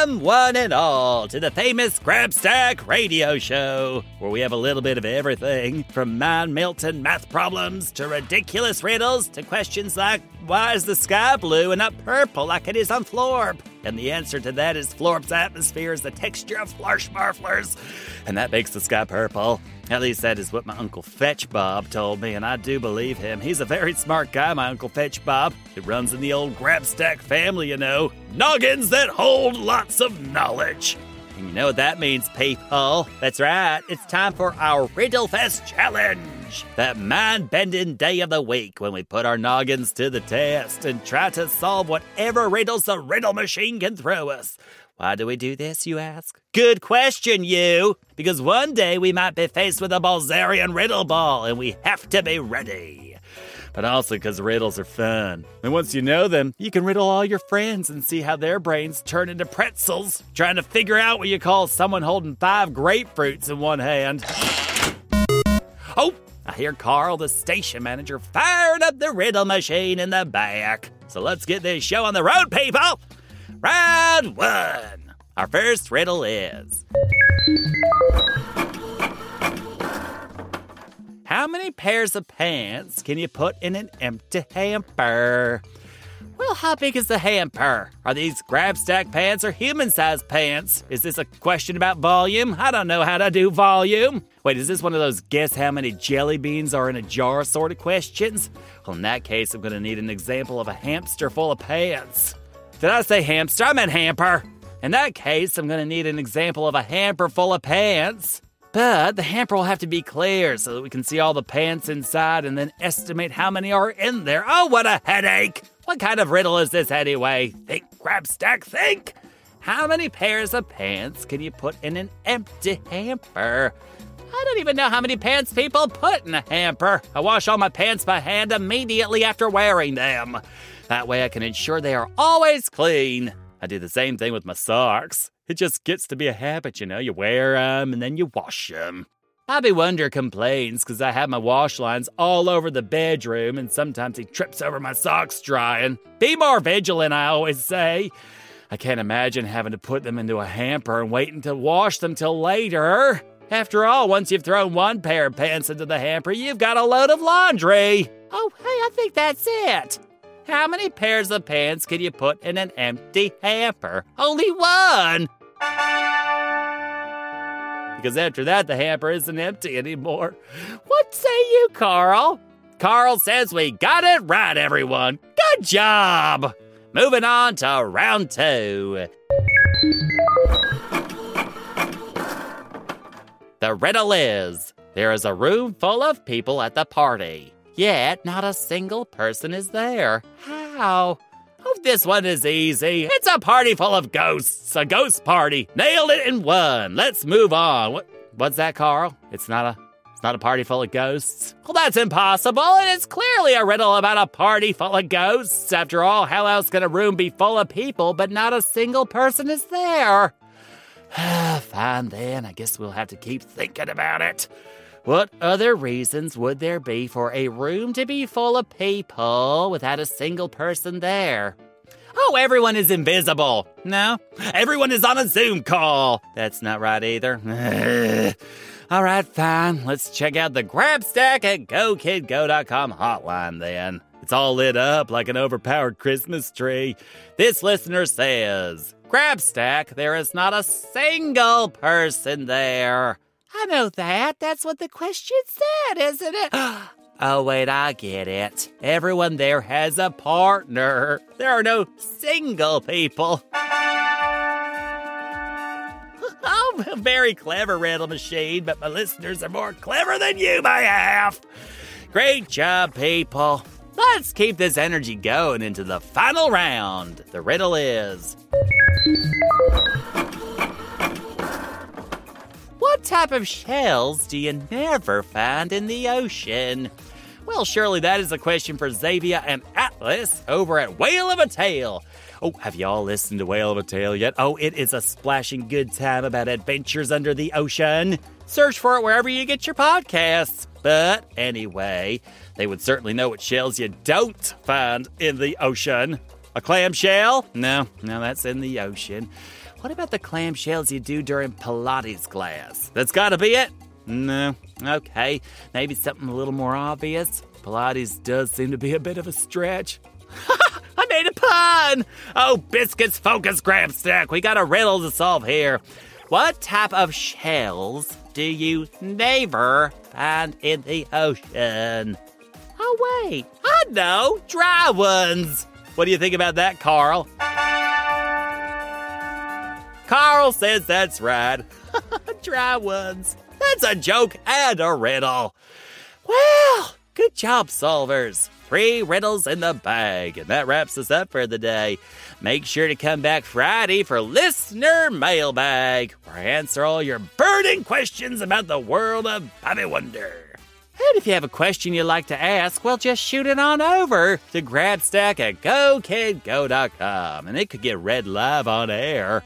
Welcome, one and all, to the famous Grabstack Radio Show, where we have a little bit of everything from mind melting math problems to ridiculous riddles to questions like, why is the sky blue and not purple like it is on Florp? And the answer to that is Florp's atmosphere is the texture of Flarschmarflers, and that makes the sky purple. At least that is what my Uncle Fetch Bob told me, and I do believe him. He's a very smart guy, my Uncle Fetch Bob. He runs in the old Grabstack family, you know. Noggins that hold lots of knowledge. And you know what that means, people. That's right, it's time for our Riddle Fest Challenge. That mind bending day of the week when we put our noggins to the test and try to solve whatever riddles the riddle machine can throw us. Why do we do this, you ask? Good question, you! Because one day we might be faced with a Balzarian riddle ball and we have to be ready. But also because riddles are fun. And once you know them, you can riddle all your friends and see how their brains turn into pretzels, trying to figure out what you call someone holding five grapefruits in one hand. Oh, I hear Carl, the station manager, firing up the riddle machine in the back. So let's get this show on the road, people! Round one. Our first riddle is How many pairs of pants can you put in an empty hamper? How big is the hamper? Are these Grabstack pants or human sized pants? Is this a question about volume? I don't know how to do volume. Wait, is this one of those guess how many jelly beans are in a jar sort of questions? Well, in that case, I'm going to need an example of a hamster full of pants. Did I say hamster? I meant hamper. In that case, I'm going to need an example of a hamper full of pants. But the hamper will have to be clear so that we can see all the pants inside and then estimate how many are in there. Oh, what a headache! What kind of riddle is this anyway? Think, Grabstack, think! How many pairs of pants can you put in an empty hamper? I don't even know how many pants people put in a hamper. I wash all my pants by hand immediately after wearing them. That way I can ensure they are always clean. I do the same thing with my socks. It just gets to be a habit, you know. You wear them and then you wash them. Bobby Wonder complains because I have my wash lines all over the bedroom and sometimes he trips over my socks drying. Be more vigilant, I always say. I can't imagine having to put them into a hamper and waiting to wash them till later. After all, once you've thrown one pair of pants into the hamper, you've got a load of laundry. Oh, hey, I think that's it. How many pairs of pants can you put in an empty hamper? Only one! Because after that, the hamper isn't empty anymore. What say you, Carl? Carl says we got it right, everyone. Good job! Moving on to round two. The riddle is there is a room full of people at the party, yet not a single person is there. How? Oh, this one is easy. It's a party full of ghosts. A ghost party. Nailed it in one. Let's move on. What, what's that, Carl? It's not a it's not a party full of ghosts. Well, that's impossible. And It is clearly a riddle about a party full of ghosts. After all, how else can a room be full of people but not a single person is there? Fine then, I guess we'll have to keep thinking about it. What other reasons would there be for a room to be full of people without a single person there? Oh, everyone is invisible. No, everyone is on a Zoom call. That's not right either. All right, fine. Let's check out the Grabstack at GoKidGo.com hotline then. It's all lit up like an overpowered Christmas tree. This listener says, Grabstack, there is not a single person there. I know that. That's what the question said, isn't it? oh, wait, I get it. Everyone there has a partner. There are no single people. oh, very clever, Riddle Machine, but my listeners are more clever than you by half. Great job, people. Let's keep this energy going into the final round. The riddle is type of shells do you never find in the ocean? Well, surely that is a question for Xavier and Atlas over at Whale of a Tale. Oh, have y'all listened to Whale of a Tale yet? Oh, it is a splashing good time about adventures under the ocean. Search for it wherever you get your podcasts. But anyway, they would certainly know what shells you don't find in the ocean. A clam shell? No, no, that's in the ocean. What about the clamshells you do during Pilates class? That's gotta be it? No. Okay, maybe something a little more obvious. Pilates does seem to be a bit of a stretch. I made a pun! Oh, biscuits, focus, Grabstack. We got a riddle to solve here. What type of shells do you never find in the ocean? Oh, wait, I know, dry ones. What do you think about that, Carl? Carl says that's right. dry ones. That's a joke and a riddle. Well, good job, solvers. Three riddles in the bag. And that wraps us up for the day. Make sure to come back Friday for Listener Mailbag, where I answer all your burning questions about the world of Bobby Wonder. And if you have a question you'd like to ask, well, just shoot it on over to GrabStack at GoKidGo.com, and it could get read live on air.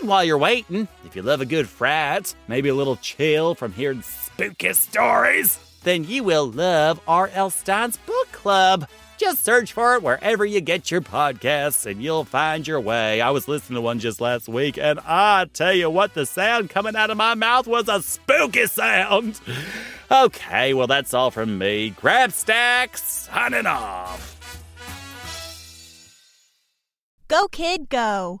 And while you're waiting, if you love a good frat, maybe a little chill from hearing spooky stories, then you will love R.L. Stine's Book Club. Just search for it wherever you get your podcasts and you'll find your way. I was listening to one just last week, and I tell you what, the sound coming out of my mouth was a spooky sound. Okay, well, that's all from me. GrabStack, signing off. Go, kid, go.